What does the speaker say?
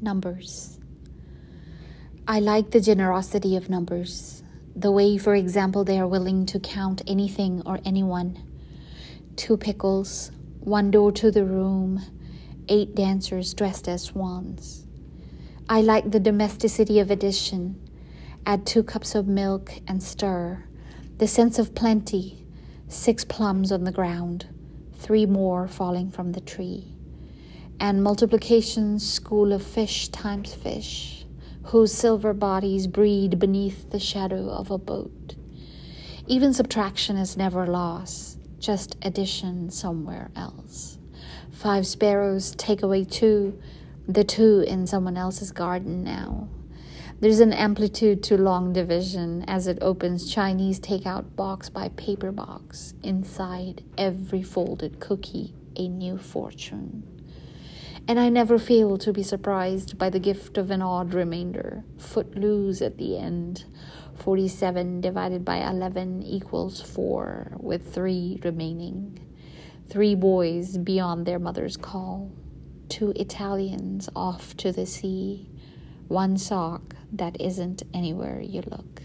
numbers. I like the generosity of numbers, the way, for example, they are willing to count anything or anyone. Two pickles, one door to the room, eight dancers dressed as swans. I like the domesticity of addition. Add two cups of milk and stir. The sense of plenty, six plums on the ground, three more falling from the tree and multiplication's school of fish times fish, whose silver bodies breed beneath the shadow of a boat. Even subtraction is never loss, just addition somewhere else. Five sparrows take away two, the two in someone else's garden now. There's an amplitude to long division as it opens Chinese takeout box by paper box. Inside every folded cookie, a new fortune and I never fail to be surprised by the gift of an odd remainder, footloose at the end. 47 divided by 11 equals 4, with 3 remaining. Three boys beyond their mother's call, two Italians off to the sea, one sock that isn't anywhere you look.